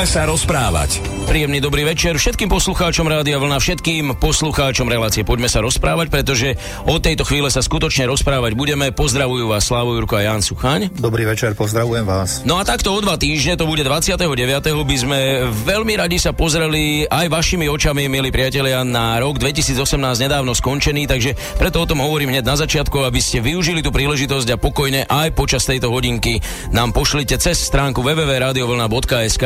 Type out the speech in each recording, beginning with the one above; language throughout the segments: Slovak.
Poďme sa rozprávať. Príjemný dobrý večer všetkým poslucháčom Rádia Vlna, všetkým poslucháčom relácie. Poďme sa rozprávať, pretože od tejto chvíle sa skutočne rozprávať budeme. Pozdravujú vás Slavo Jurko a Jan Suchaň. Dobrý večer, pozdravujem vás. No a takto o dva týždne, to bude 29. by sme veľmi radi sa pozreli aj vašimi očami, milí priatelia, na rok 2018 nedávno skončený, takže preto o tom hovorím hneď na začiatku, aby ste využili tú príležitosť a pokojne aj počas tejto hodinky nám pošlite cez stránku www.radiovlna.sk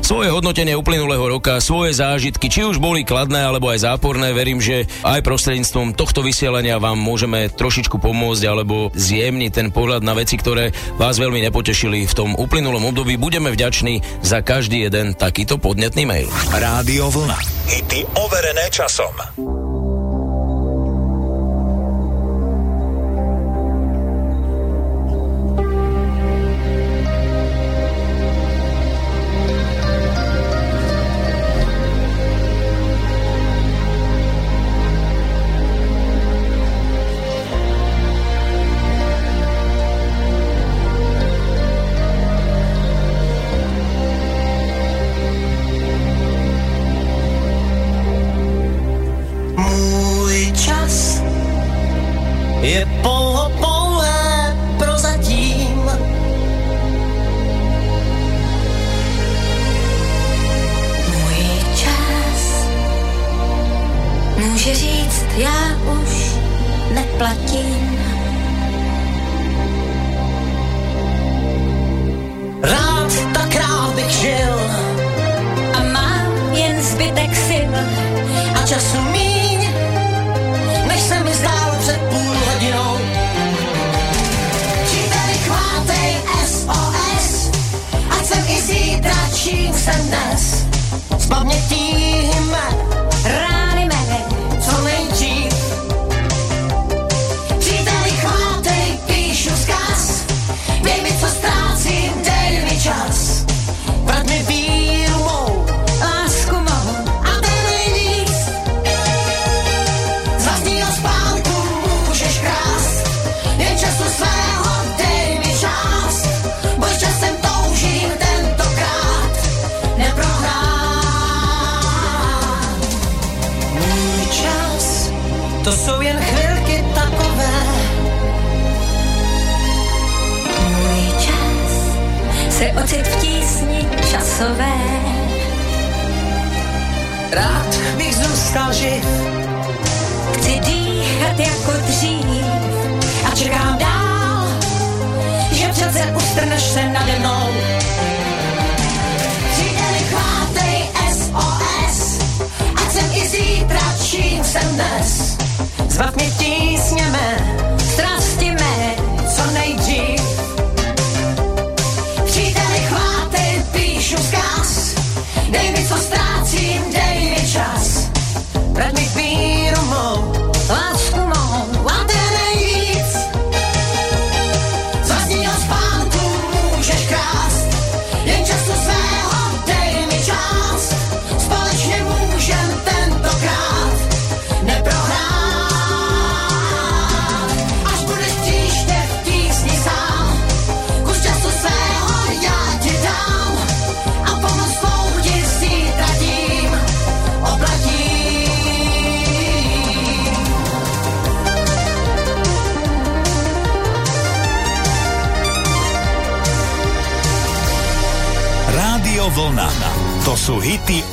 svoje hodnotenie uplynulého roka, svoje zážitky, či už boli kladné alebo aj záporné. Verím, že aj prostredníctvom tohto vysielania vám môžeme trošičku pomôcť alebo zjemniť ten pohľad na veci, ktoré vás veľmi nepotešili v tom uplynulom období. Budeme vďační za každý jeden takýto podnetný mail. Rádio Vlna. Hity overené časom. Hip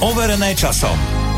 overené časom.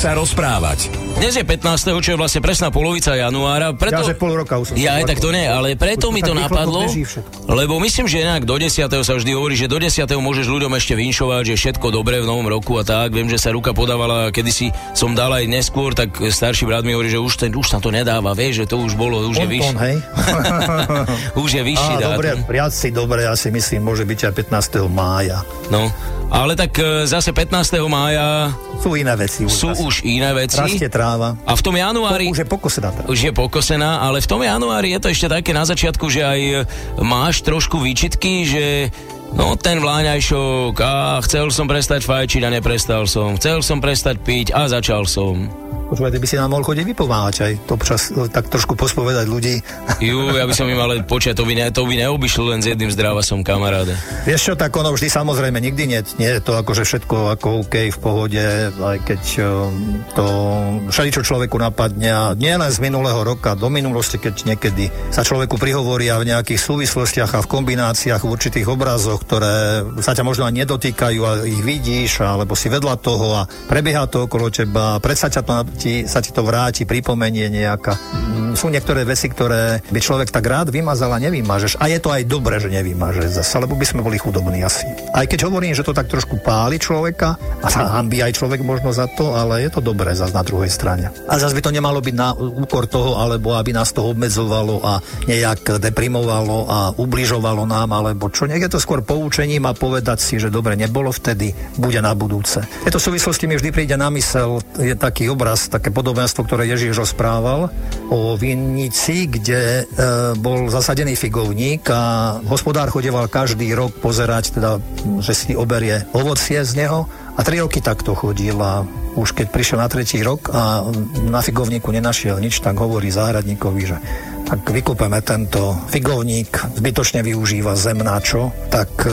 Sa rozprávať. Dnes je 15. čo je vlastne presná polovica januára. Preto... Ja, že pol roka už som Ja aj tak to nie, ale preto Už mi to napadlo, lebo myslím, že inak do 10. sa vždy hovorí, že do 10. môžeš ľuďom ešte vinšovať, že všetko dobré v novom roku a tak. Viem, že sa ruka podávala, kedysi som dal aj neskôr, tak starší brat mi hovorí, že už, ten, už sa to nedáva, vieš, že to už bolo, už je Ponton, vyšší. hej? Už je vyšší Á, dobre, viac si dobre, ja si myslím, môže byť aj 15. mája. No, ale tak e, zase 15. mája Sú iné veci už. sú zase. už iné veci. Rastie tráva. A v tom januári... Už je pokosená tráva. už je pokosená, ale v tom januári je to ešte také na začiatku, že aj e, máš trošku výčitky, že no ten vláňajšok, a chcel som prestať fajčiť a neprestal som, chcel som prestať piť a začal som. Počúvaj, ty by si nám mohol chodiť vypomáhať aj to občas e, tak trošku pospovedať ľudí. Ju, ja by som im ale počať, to by, ne, to by neobyšlo len s jedným zdrávasom kamaráde. Vieš čo, tak ono vždy samozrejme nikdy nie, nie je to akože všetko ako OK v pohode, aj keď um, to všeličo človeku napadne a nie len z minulého roka, do minulosti, keď niekedy sa človeku prihovoria v nejakých súvislostiach a v kombináciách v určitých obrazoch, ktoré sa ťa možno ani nedotýkajú a ich vidíš, alebo si vedľa toho a prebieha to okolo teba, predsa ťa to, ti, sa ti to vráti, pripomenie nejaká. Mm, Sú niektoré veci, ktoré by človek tak rád vymazal a nevymažeš. A je to aj dobré, že nevymažeš zase, lebo by sme boli chudobní asi. Aj keď hovorím, že to tak trošku páli človeka a sa hambí aj človek možno za to, ale je to dobré zase na druhej strane. A zase by to nemalo byť na úkor toho, alebo aby nás to obmedzovalo a nejak deprimovalo a ubližovalo nám, alebo čo. Je to skôr poučením a povedať si, že dobre, nebolo vtedy, bude na budúce. V tejto súvislosti mi vždy príde na mysel, je taký obraz, také podobenstvo, ktoré Ježiš rozprával o vinnici, kde e, bol zasadený figovník a hospodár chodeval každý rok pozerať, teda, že si oberie ovocie z neho a tri roky takto chodil a už keď prišiel na tretí rok a na figovníku nenašiel nič, tak hovorí záhradníkovi, že tak vykúpeme tento figovník, zbytočne využíva zem na čo, tak e,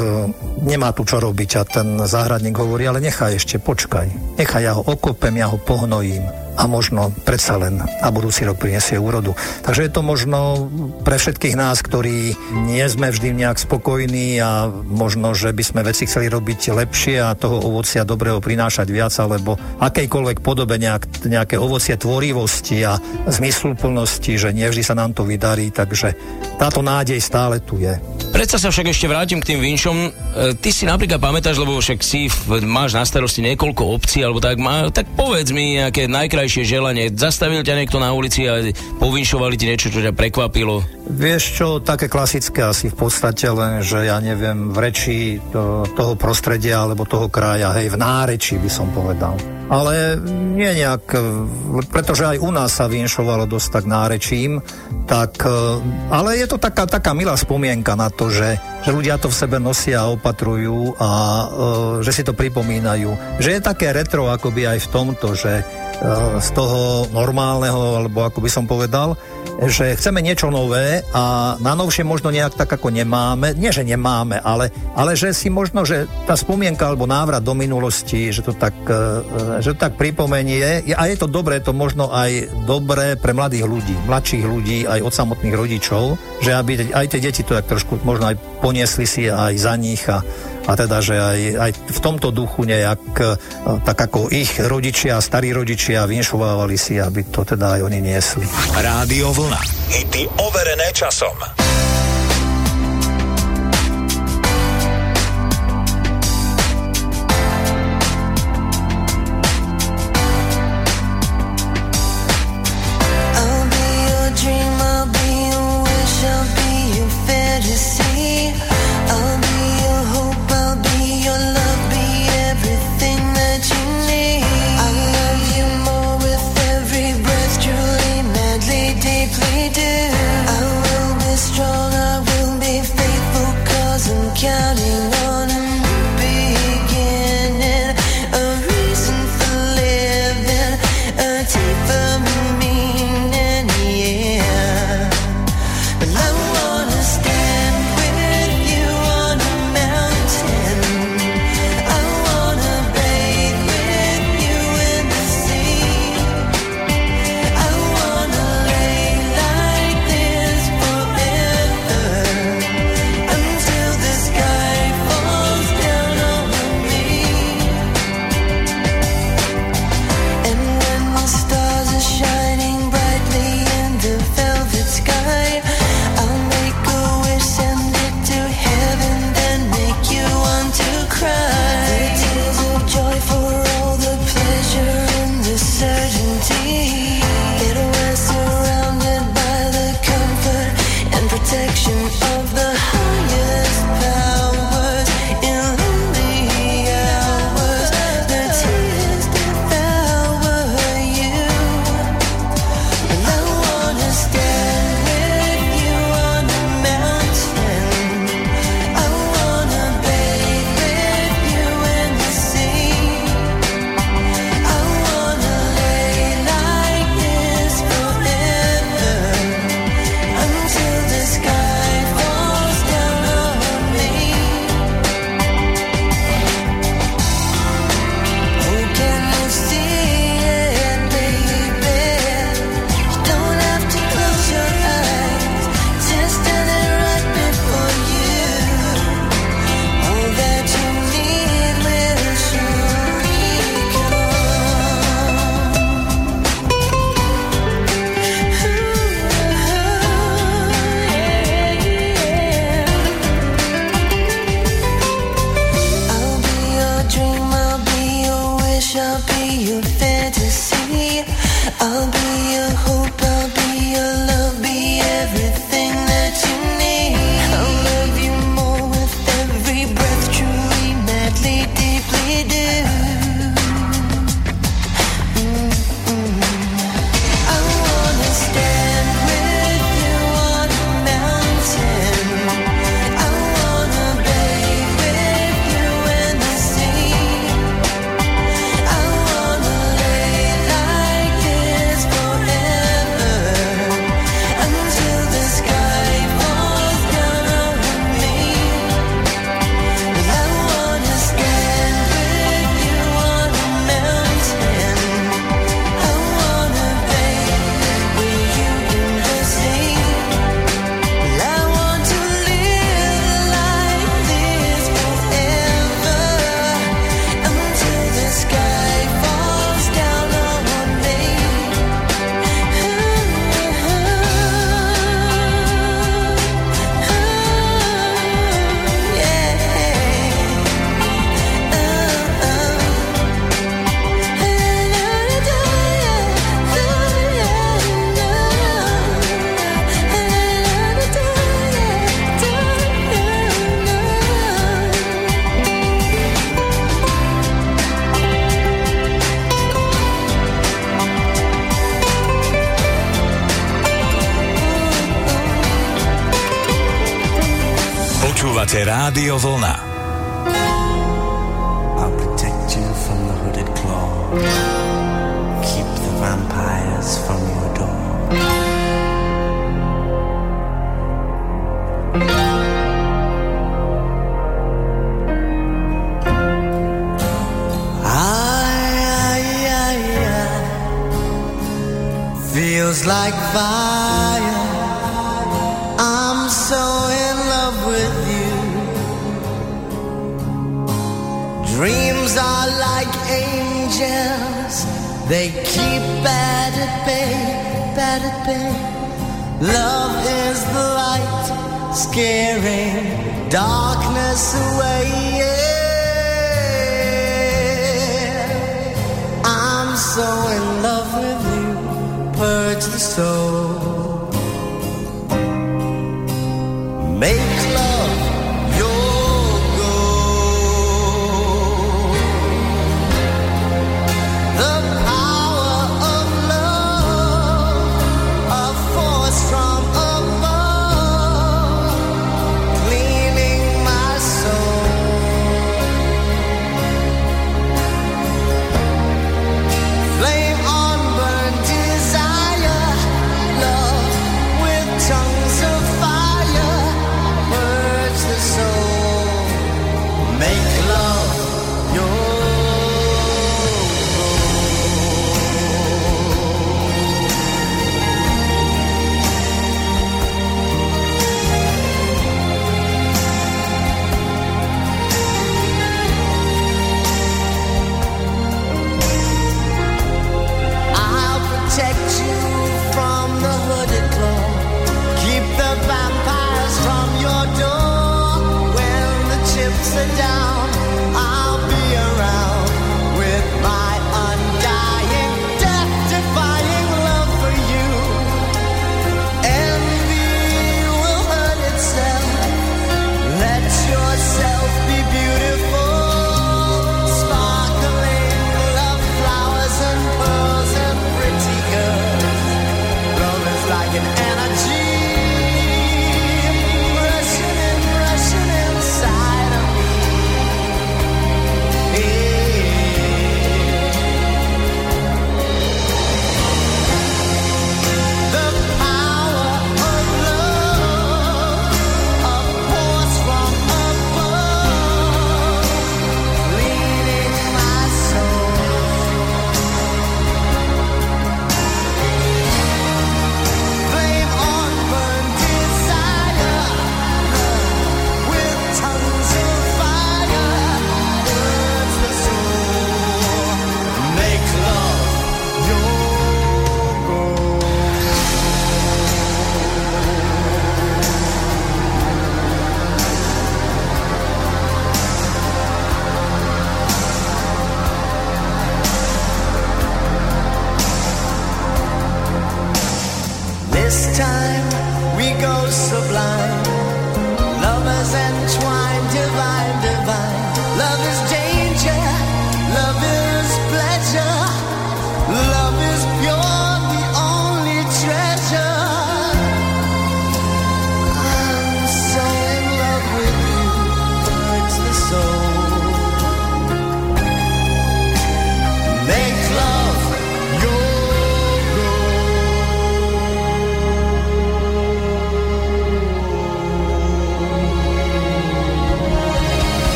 nemá tu čo robiť. A ten záhradník hovorí, ale nechaj ešte, počkaj, nechaj ja ho okopem, ja ho pohnojím a možno predsa len na budúci rok prinesie úrodu. Takže je to možno pre všetkých nás, ktorí nie sme vždy nejak spokojní a možno, že by sme veci chceli robiť lepšie a toho ovocia dobrého prinášať viac, alebo akejkoľvek podobe nejak, nejaké ovocie tvorivosti a zmysluplnosti, že nevždy sa nám to vydarí, takže táto nádej stále tu je. Predsa sa však ešte vrátim k tým vinšom. E, ty si napríklad pamätáš, lebo však si máš na starosti niekoľko obcí, alebo tak, má, tak povedz mi nejaké najkrajšie želanie. Zastavil ťa niekto na ulici a povinšovali ti niečo, čo ťa prekvapilo. Vieš čo, také klasické asi v podstate len, že ja neviem, v reči to, toho prostredia alebo toho kraja, hej, v nárečí by som povedal. Ale nie nejak, pretože aj u nás sa vinšovalo dosť tak nárečím, tak, e, ale je to taká, taká milá spomienka na to, že, že ľudia to v sebe nosia a opatrujú a e, že si to pripomínajú. Že je také retro akoby aj v tomto, že e, z toho normálneho, alebo ako by som povedal, že chceme niečo nové a na novšie možno nejak tak ako nemáme, nie že nemáme, ale, ale že si možno, že tá spomienka alebo návrat do minulosti, že to tak, že tak pripomenie a je to dobré, to možno aj dobré pre mladých ľudí, mladších ľudí, aj od samotných rodičov, že aby aj tie deti to tak trošku možno aj poniesli si aj za nich a, a teda, že aj, aj v tomto duchu nejak, e, tak ako ich rodičia, starí rodičia vinšovávali si, aby to teda aj oni niesli. Rádio Vlna. Hity overené časom. Počúvate Rádio Vlna. I'll protect you from the hooded claw. Keep the vampires from your door. Ay, ay, ay, ay. Feels like fire Dreams are like angels, they keep bad at bay, bad at bay. Love is the light, scaring darkness away. Yeah. I'm so in love with you, purge the soul. Make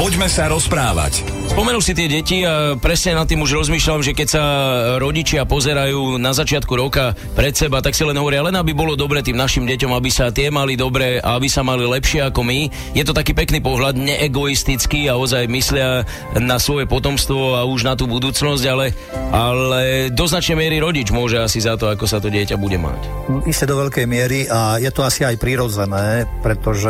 Poďme sa rozprávať. Spomenul si tie deti a presne nad tým už rozmýšľam, že keď sa rodičia pozerajú na začiatku roka pred seba, tak si len hovoria, len aby bolo dobre tým našim deťom, aby sa tie mali dobre a aby sa mali lepšie ako my. Je to taký pekný pohľad, neegoistický a ozaj myslia na svoje potomstvo a už na tú budúcnosť, ale, ale do značnej miery rodič môže asi za to, ako sa to dieťa bude mať. Isté do veľkej miery a je to asi aj prirodzené, pretože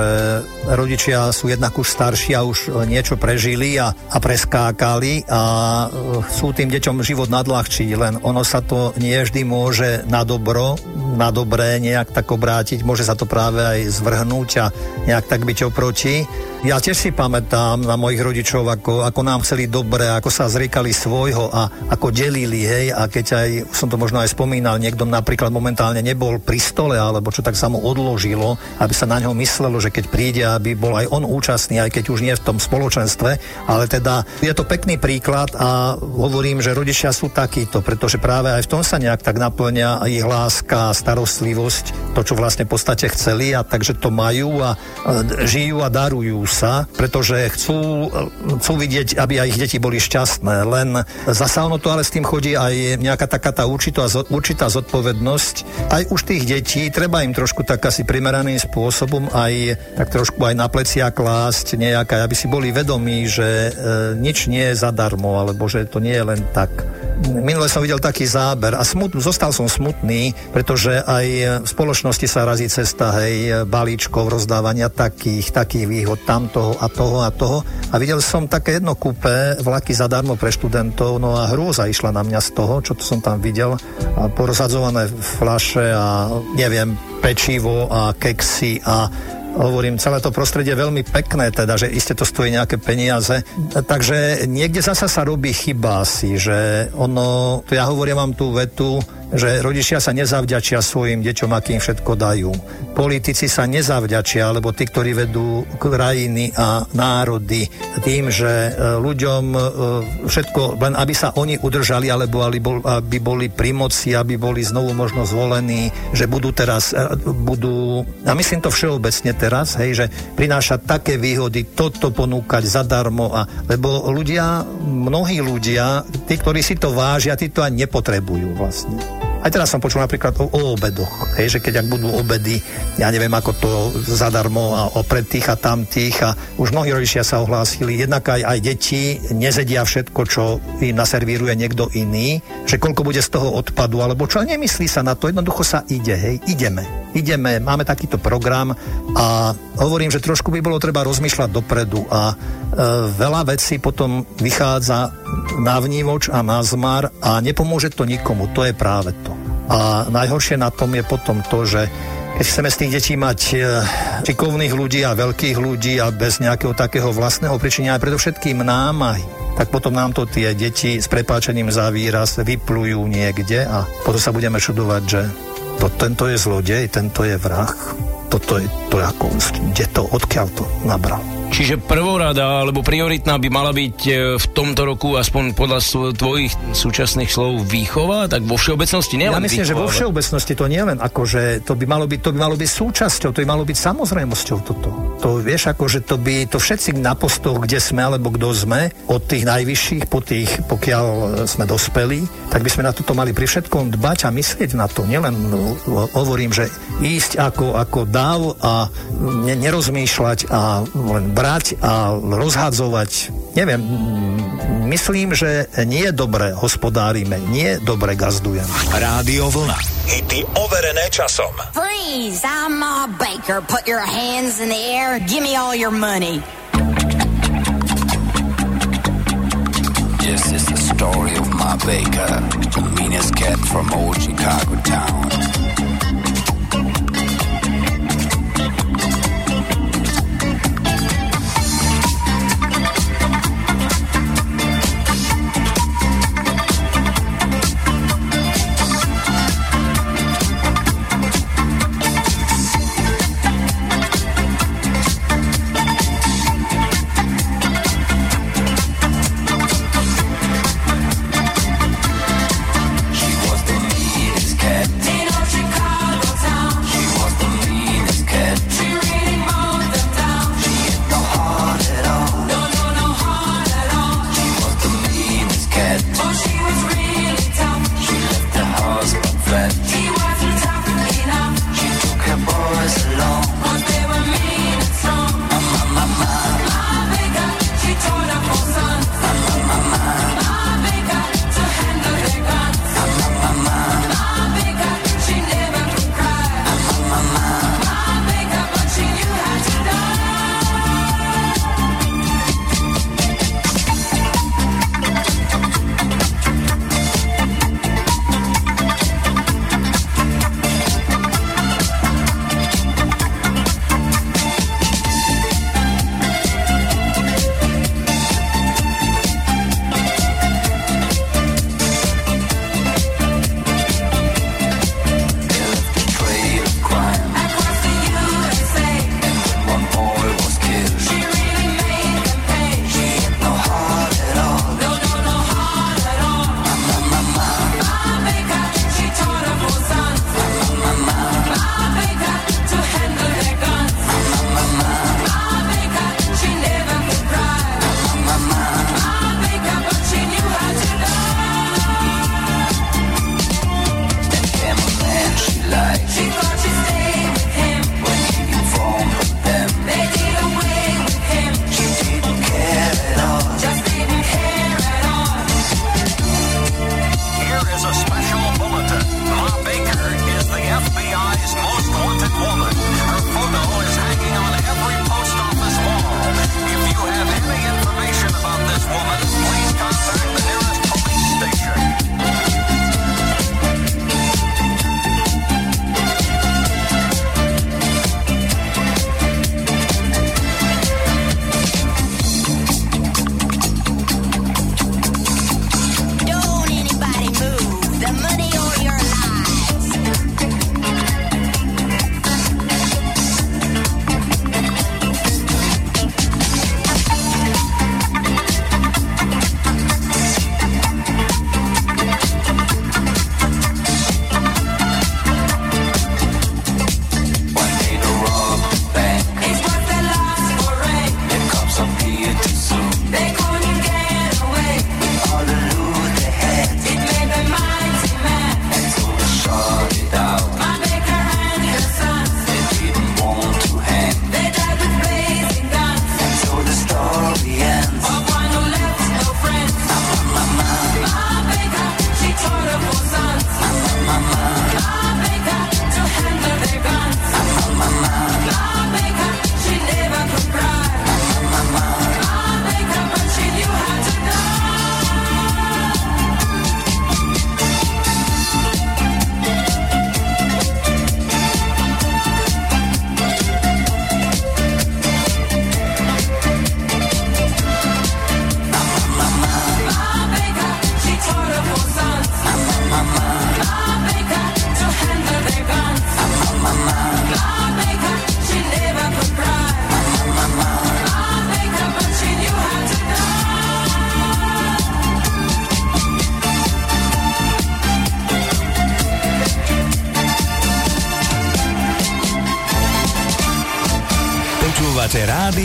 rodičia sú jednak už starší a už niečo prežili a, a preskákali a e, chcú tým deťom život nadľahčiť, len ono sa to nie vždy môže na dobro, na dobré nejak tak obrátiť, môže sa to práve aj zvrhnúť a nejak tak byť oproti. Ja tiež si pamätám na mojich rodičov, ako, ako nám chceli dobre, ako sa zriekali svojho a ako delili, hej, a keď aj, som to možno aj spomínal, niekto napríklad momentálne nebol pri stole, alebo čo tak sa mu odložilo, aby sa na ňo myslelo, že keď príde, aby bol aj on účastný, aj keď už nie v tom spoločenstve, ale teda je to pekný príklad a hovorím, že rodičia sú takíto, pretože práve aj v tom sa nejak tak naplňa ich láska, starostlivosť, to, čo vlastne v podstate chceli a takže to majú a e, žijú a darujú sa, pretože chcú, chcú vidieť, aby aj ich deti boli šťastné. Len zasa ono to ale s tým chodí aj nejaká taká tá určitá, určitá zodpovednosť. Aj už tých detí treba im trošku tak asi primeraným spôsobom aj tak trošku aj na plecia klásť nejaká, aby si boli vedomí, že e, nič nie je zadarmo, alebo že to nie je len tak. Minule som videl taký záber a smut, zostal som smutný, pretože aj v spoločnosti sa razí cesta, hej, balíčkov, rozdávania takých, takých výhod, tamtoho a toho a toho. A videl som také jedno kúpe, vlaky zadarmo pre študentov, no a hrôza išla na mňa z toho, čo to som tam videl. A porozhadzované flaše a neviem, pečivo a keksy a hovorím, celé to prostredie je veľmi pekné, teda, že iste to stojí nejaké peniaze. Takže niekde zasa sa robí chyba asi, že ono, ja hovorím vám tú vetu, že rodičia sa nezavďačia svojim deťom, akým všetko dajú. Politici sa nezavďačia, alebo tí, ktorí vedú krajiny a národy tým, že e, ľuďom e, všetko, len aby sa oni udržali, alebo aby boli pri moci, aby boli znovu možno zvolení, že budú teraz, e, budú, a myslím to všeobecne teraz, hej, že prináša také výhody, toto ponúkať zadarmo, a, lebo ľudia, mnohí ľudia, tí, ktorí si to vážia, tí to ani nepotrebujú vlastne. Aj teraz som počul napríklad o, o obedoch, hej, že keď ak budú obedy, ja neviem ako to zadarmo a opred tých a tamtých a už mnohí rodičia sa ohlásili, jednak aj, aj deti nezedia všetko, čo im naservíruje niekto iný, že koľko bude z toho odpadu, alebo čo, nemyslí sa na to, jednoducho sa ide, hej, ideme, ideme, máme takýto program a hovorím, že trošku by bolo treba rozmýšľať dopredu a e, veľa vecí potom vychádza na vnívoč a na zmar a nepomôže to nikomu, to je práve to. A najhoršie na tom je potom to, že keď chceme z tých detí mať e, šikovných ľudí a veľkých ľudí a bez nejakého takého vlastného pričinenia, predovšetkým námahy, tak potom nám to tie deti s prepáčením za výraz vyplujú niekde a potom sa budeme čudovať, že to, tento je zlodej, tento je vrah, toto je to ako, kde to, odkiaľ to nabral. Čiže prvorada alebo prioritná by mala byť e, v tomto roku aspoň podľa tvojich súčasných slov výchova, tak vo všeobecnosti nielen Ja myslím, výchova, že vo všeobecnosti to nie len ako, že to by malo byť, to by malo byť súčasťou, to by malo byť samozrejmosťou toto. To vieš, ako, že to by, to všetci na postoch, kde sme, alebo kto sme, od tých najvyšších po tých, pokiaľ sme dospeli, tak by sme na toto mali pri všetkom dbať a myslieť na to. Nielen no, hovorím, že ísť ako, ako dáv a ne, nerozmýšľať a len brať a rozhadzovať. Neviem, myslím, že nie je dobre hospodárime, nie dobre gazdujeme. Rádio Vlna. Hity overené časom. Freeze! I'm Ma Baker. Put your hands in the air. Give me all your money. This is the story of Ma Baker, the meanest cat from old Chicago town.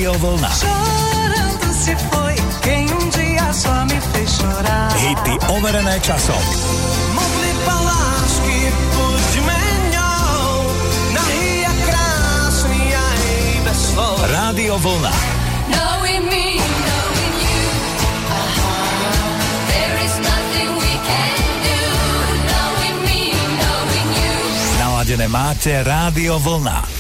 Rádio Vlna. Chorando se foi quem um dia só me fez chorar. Hity overené časom. Modli palásky, buďme ňou, nahý krásny aj bez slov. Rádio Vlna. Máte Rádio Vlna.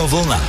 Rádio Wolna.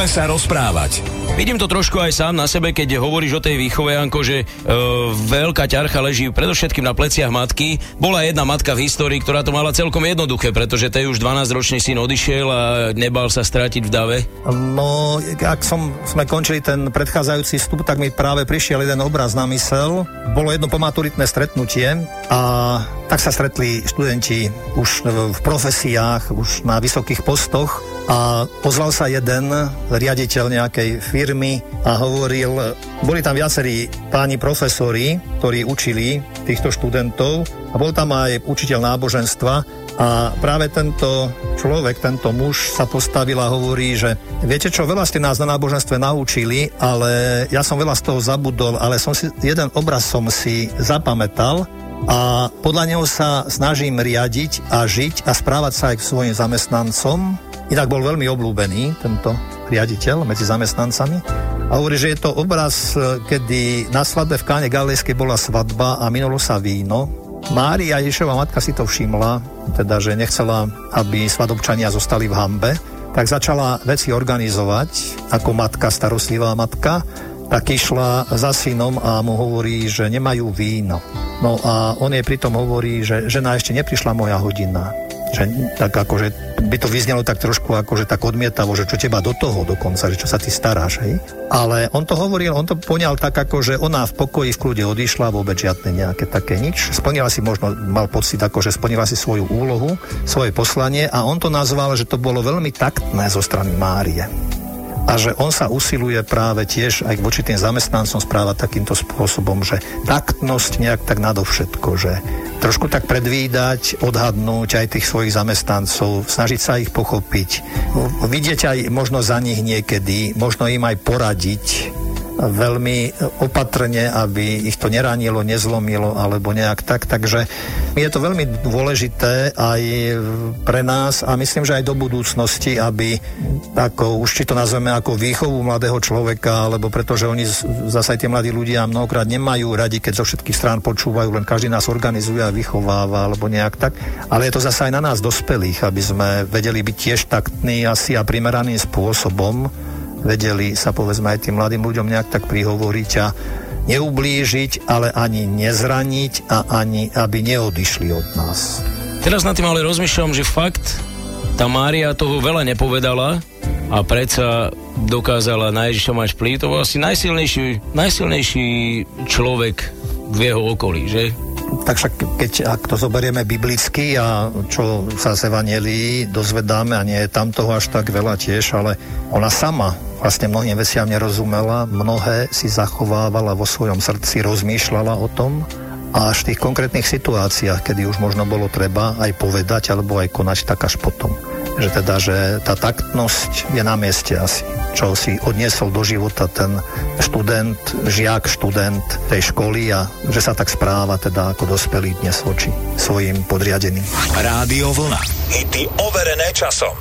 Poďme sa rozprávať. Vidím to trošku aj sám na sebe, keď hovoríš o tej výchove, Janko, že e, veľká ťarcha leží predovšetkým na pleciach matky. Bola jedna matka v histórii, ktorá to mala celkom jednoduché, pretože tej už 12-ročný syn odišiel a nebal sa stratiť v dave. No, ak som, sme končili ten predchádzajúci vstup, tak mi práve prišiel jeden obraz na mysel. Bolo jedno pomaturitné stretnutie a tak sa stretli študenti už v profesiách, už na vysokých postoch a pozval sa jeden riaditeľ nejakej firmy a hovoril, boli tam viacerí páni profesori, ktorí učili týchto študentov a bol tam aj učiteľ náboženstva a práve tento človek, tento muž sa postavil a hovorí, že viete čo, veľa ste nás na náboženstve naučili, ale ja som veľa z toho zabudol, ale som si, jeden obraz som si zapamätal a podľa neho sa snažím riadiť a žiť a správať sa aj k svojim zamestnancom. Inak bol veľmi oblúbený tento riaditeľ medzi zamestnancami. A hovorí, že je to obraz, kedy na svadbe v Káne Galilejskej bola svadba a minulo sa víno. Mária Ježova matka si to všimla, teda, že nechcela, aby svadobčania zostali v hambe, tak začala veci organizovať ako matka, starostlivá matka tak išla za synom a mu hovorí, že nemajú víno. No a on jej pritom hovorí, že žena ešte neprišla moja hodina. Že, tak akože by to vyznelo tak trošku akože tak odmietavo, že čo teba do toho dokonca, že čo sa ty staráš, hej? Ale on to hovoril, on to poňal tak ako, že ona v pokoji v kľude odišla, vôbec žiadne nejaké také nič. Splnila si možno, mal pocit ako, že splnila si svoju úlohu, svoje poslanie a on to nazval, že to bolo veľmi taktné zo strany Márie a že on sa usiluje práve tiež aj voči tým zamestnancom správať takýmto spôsobom, že taktnosť nejak tak nadovšetko, že trošku tak predvídať, odhadnúť aj tých svojich zamestnancov, snažiť sa ich pochopiť, vidieť aj možno za nich niekedy, možno im aj poradiť, veľmi opatrne, aby ich to neranilo, nezlomilo alebo nejak tak. Takže je to veľmi dôležité aj pre nás a myslím, že aj do budúcnosti, aby ako, už či to nazveme ako výchovu mladého človeka, alebo pretože oni zase tie mladí ľudia mnohokrát nemajú radi, keď zo všetkých strán počúvajú, len každý nás organizuje a vychováva alebo nejak tak. Ale je to zase aj na nás dospelých, aby sme vedeli byť tiež taktní asi a primeraným spôsobom vedeli sa povedzme aj tým mladým ľuďom nejak tak prihovoriť a neublížiť, ale ani nezraniť a ani aby neodišli od nás. Teraz na tým ale rozmýšľam, že fakt tá Mária toho veľa nepovedala a predsa dokázala na Ježiša mať vplyv. To bol asi najsilnejší, najsilnejší človek v jeho okolí, že? Tak však keď ak to zoberieme biblicky a čo sa z Evangelii dozvedáme a nie je tam toho až tak veľa tiež, ale ona sama vlastne mnohým veciam nerozumela, mnohé si zachovávala vo svojom srdci, rozmýšľala o tom a až v tých konkrétnych situáciách, kedy už možno bolo treba aj povedať alebo aj konať, tak až potom. Že teda, že tá taktnosť je na mieste asi čo si odniesol do života ten študent, žiak, študent tej školy a že sa tak správa teda ako dospelý dnes voči svojim podriadeným. Rádio Vlna. Hity overené časom.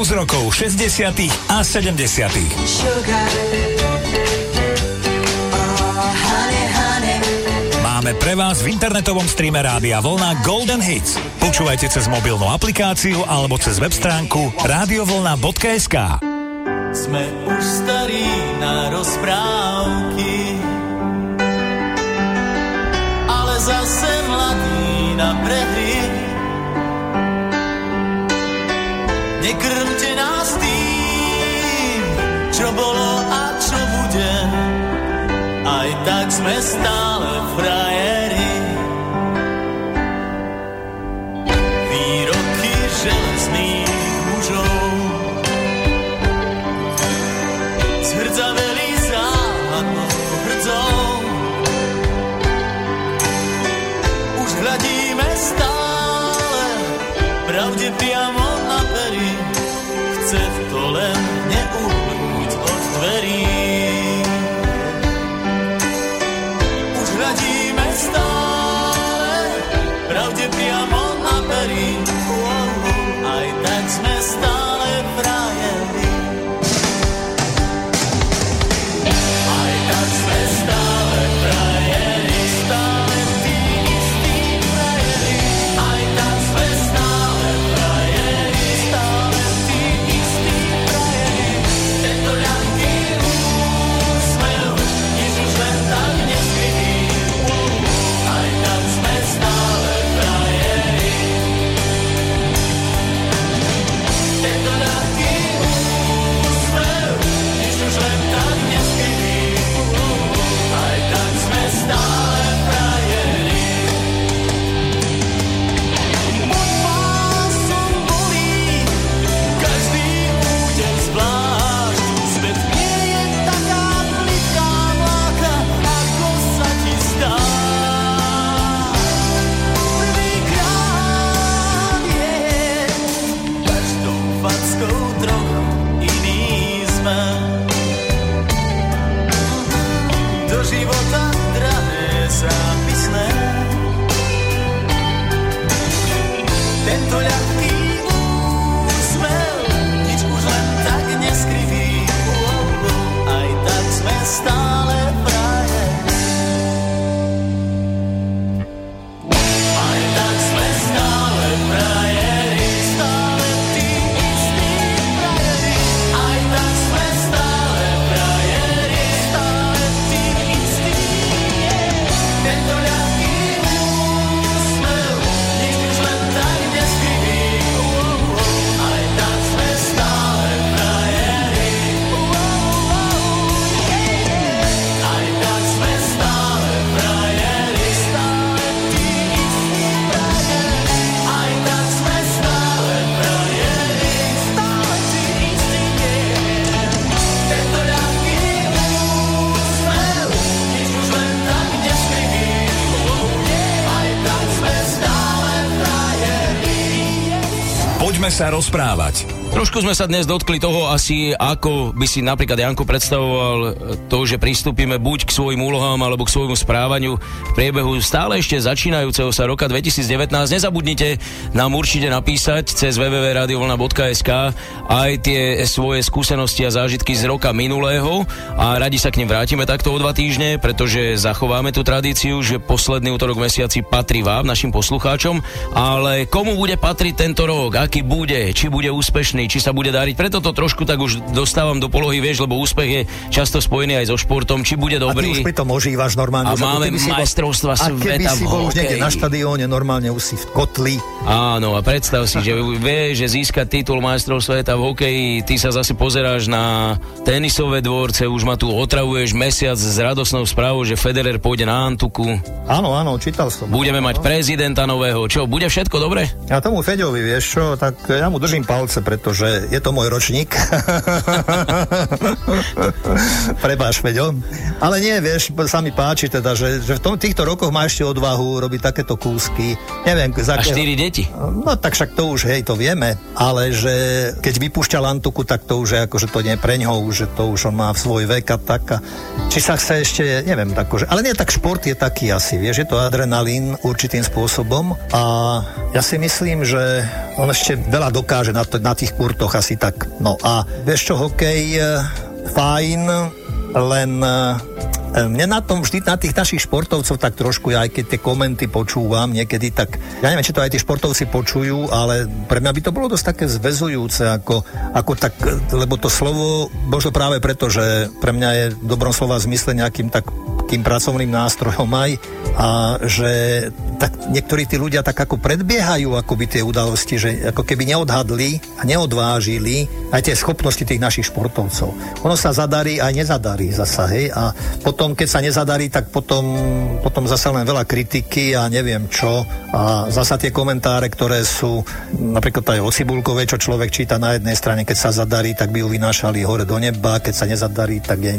Hitov z rokov 60 a 70 Sugar. Oh, honey, honey. Máme pre vás v internetovom streame Rádia Vlna Golden Hits. Počúvajte cez mobilnú aplikáciu alebo cez web stránku radiovlna.sk Sme už starí na rozprávky, ale zase mladí na prehry. Čo bolo a čo bude, aj tak sme stále frajeri. Sa rozprávať. Trošku sme sa dnes dotkli toho asi, ako by si napríklad Janko predstavoval to, že pristúpime buď k svojim úlohám alebo k svojmu správaniu v priebehu stále ešte začínajúceho sa roka 2019. Nezabudnite nám určite napísať cez www.radiovolna.sk aj tie svoje skúsenosti a zážitky z roka minulého a radi sa k nim vrátime takto o dva týždne, pretože zachováme tú tradíciu, že posledný útorok mesiaci patrí vám, našim poslucháčom, ale komu bude patriť tento rok, aký bude, či bude úspešný, či sa bude dariť. Preto to trošku tak už dostávam do polohy, vieš, lebo úspech je často spojený aj so športom, či bude A ty dobrý. už pri tom ožívaš normálne. A máme majstrovstva A keby sveta si bol už niekde na štadióne, normálne už si v kotli. Áno, a predstav si, že vie, že získať titul majstrov sveta v hokeji, ty sa zase pozeráš na tenisové dvorce, už ma tu otravuješ mesiac s radosnou správou, že Federer pôjde na Antuku. Áno, áno, čítal som. Budeme mať prezidenta nového. Čo, bude všetko dobre? A tomu Feďovi, vieš čo, tak ja mu držím palce, pretože akože je to môj ročník. Prepáč, Peďo. Ale nie, vieš, sa mi páči teda, že, že v tom, týchto rokoch má ešte odvahu robiť takéto kúsky. Neviem, za A štyri deti. No tak však to už, hej, to vieme, ale že keď vypúšťa Lantuku, tak to už je ako, že to nie je pre ňoho, že to už on má v svoj vek a tak. A či sa chce ešte, neviem, tak, že, ale nie, tak šport je taký asi, vieš, je to adrenalín určitým spôsobom a ja si myslím, že on ešte veľa dokáže na, to, na tých kurtoch asi tak. No a vieš čo, hokej, e, fajn, len e, mne na tom vždy, na tých našich športovcov tak trošku, ja aj keď tie komenty počúvam niekedy, tak ja neviem, či to aj tí športovci počujú, ale pre mňa by to bolo dosť také zväzujúce, ako, ako tak, lebo to slovo, možno práve preto, že pre mňa je dobrom slova zmysle nejakým tak tým pracovným nástrojom aj a že tak niektorí tí ľudia tak ako predbiehajú akoby tie udalosti, že ako keby neodhadli a neodvážili aj tie schopnosti tých našich športovcov. Ono sa zadarí aj nezadarí zasa, hej, a potom, keď sa nezadarí, tak potom, potom zasa len veľa kritiky a neviem čo. A zasa tie komentáre, ktoré sú napríklad aj o Cibulkovej, čo človek číta na jednej strane, keď sa zadarí, tak by ju vynášali hore do neba, keď sa nezadarí, tak je,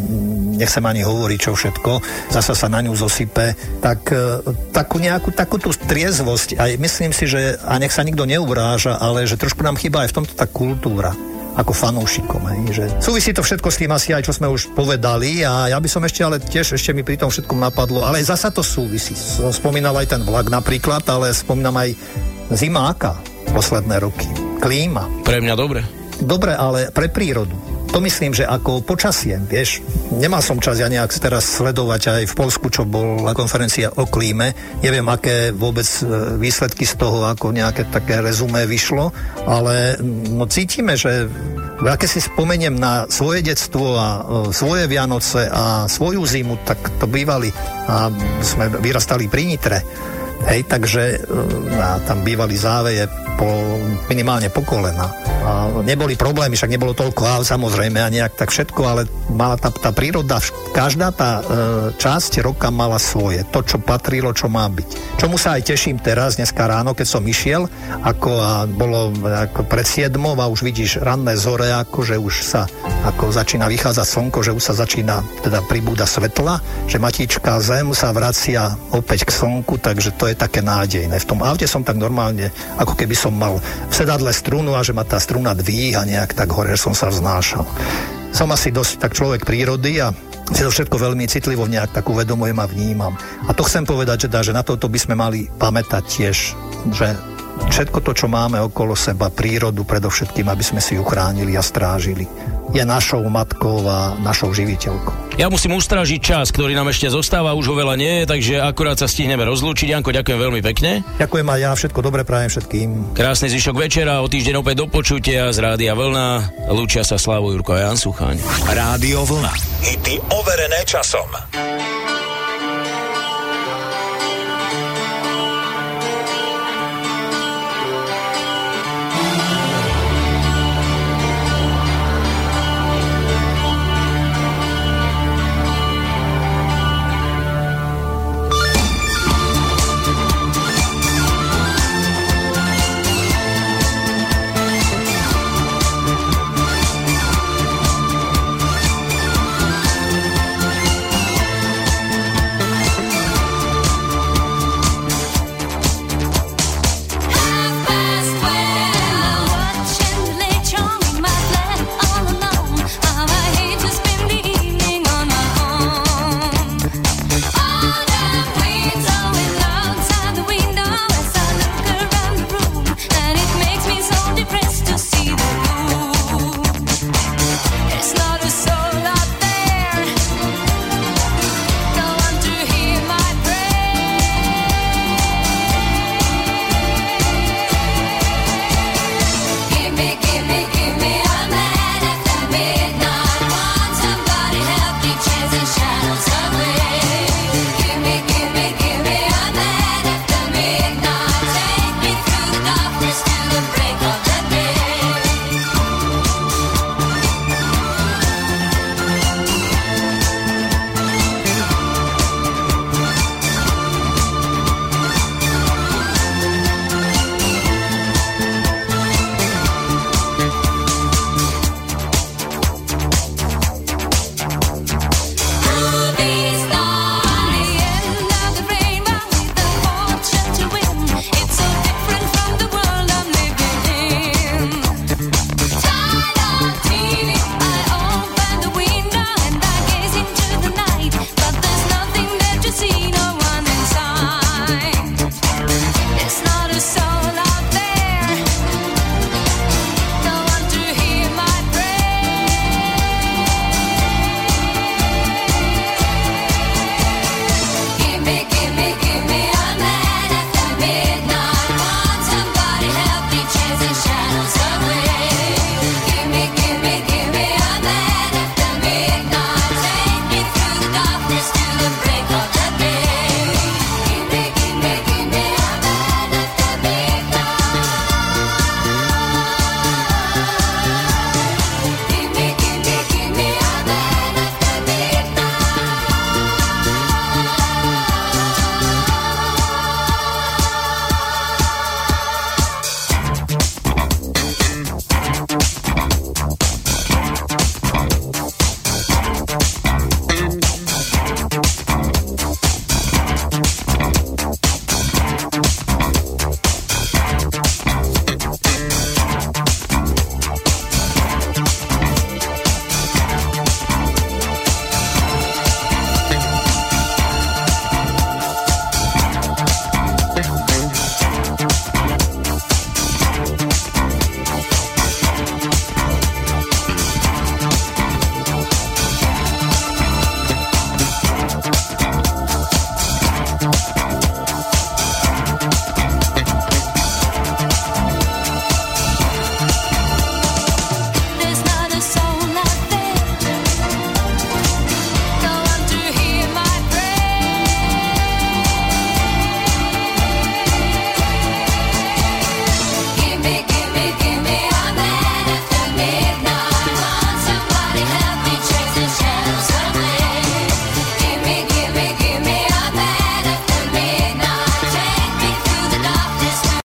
nechcem ani hovoriť čo všetko zasa sa na ňu zosype, tak e, takú nejakú takú tú triezvosť, aj myslím si, že a nech sa nikto neuvráža, ale že trošku nám chýba aj v tomto tá kultúra ako fanúšikom. Hej, že súvisí to všetko s tým asi aj, čo sme už povedali a ja by som ešte, ale tiež ešte mi pri tom všetkom napadlo, ale zasa to súvisí. Spomínal aj ten vlak napríklad, ale spomínam aj zimáka posledné roky. Klíma. Pre mňa dobre. Dobre, ale pre prírodu to myslím, že ako počasie, vieš, nemal som čas ja nejak teraz sledovať aj v Polsku, čo bola konferencia o klíme. Neviem, aké vôbec e, výsledky z toho, ako nejaké také rezumé vyšlo, ale no, cítime, že aké si spomeniem na svoje detstvo a e, svoje Vianoce a svoju zimu, tak to bývali a sme vyrastali pri Nitre. Hej, takže e, a tam bývali záveje po, minimálne po kolena a neboli problémy, však nebolo toľko aut samozrejme a nejak tak všetko, ale mala tá, tá príroda, každá tá e, časť roka mala svoje, to, čo patrilo, čo má byť. Čomu sa aj teším teraz, dneska ráno, keď som išiel, ako a bolo ako pred siedmou a už vidíš ranné zore, ako že už sa ako začína vychádzať slnko, že už sa začína teda pribúda svetla, že matička zem sa vracia opäť k slnku, takže to je také nádejné. V tom aute som tak normálne, ako keby som mal v sedadle strunu a že ma tá struna dvíha nejak tak hore, že som sa vznášal. Som asi dosť tak človek prírody a si to všetko veľmi citlivo nejak tak uvedomujem a vnímam. A to chcem povedať, že, dá, že na toto by sme mali pamätať tiež, že všetko to, čo máme okolo seba, prírodu predovšetkým, aby sme si ju chránili a strážili, je našou matkou a našou živiteľkou. Ja musím ustražiť čas, ktorý nám ešte zostáva, už ho veľa nie je, takže akurát sa stihneme rozlúčiť. Janko, ďakujem veľmi pekne. Ďakujem aj ja, všetko dobre prajem všetkým. Krásny zvyšok večera, o týždeň opäť do počutia z Rádia Vlna. Lúčia sa Slavo Jurko a Jan Suchaň. Rádio Vlna. Hity overené časom.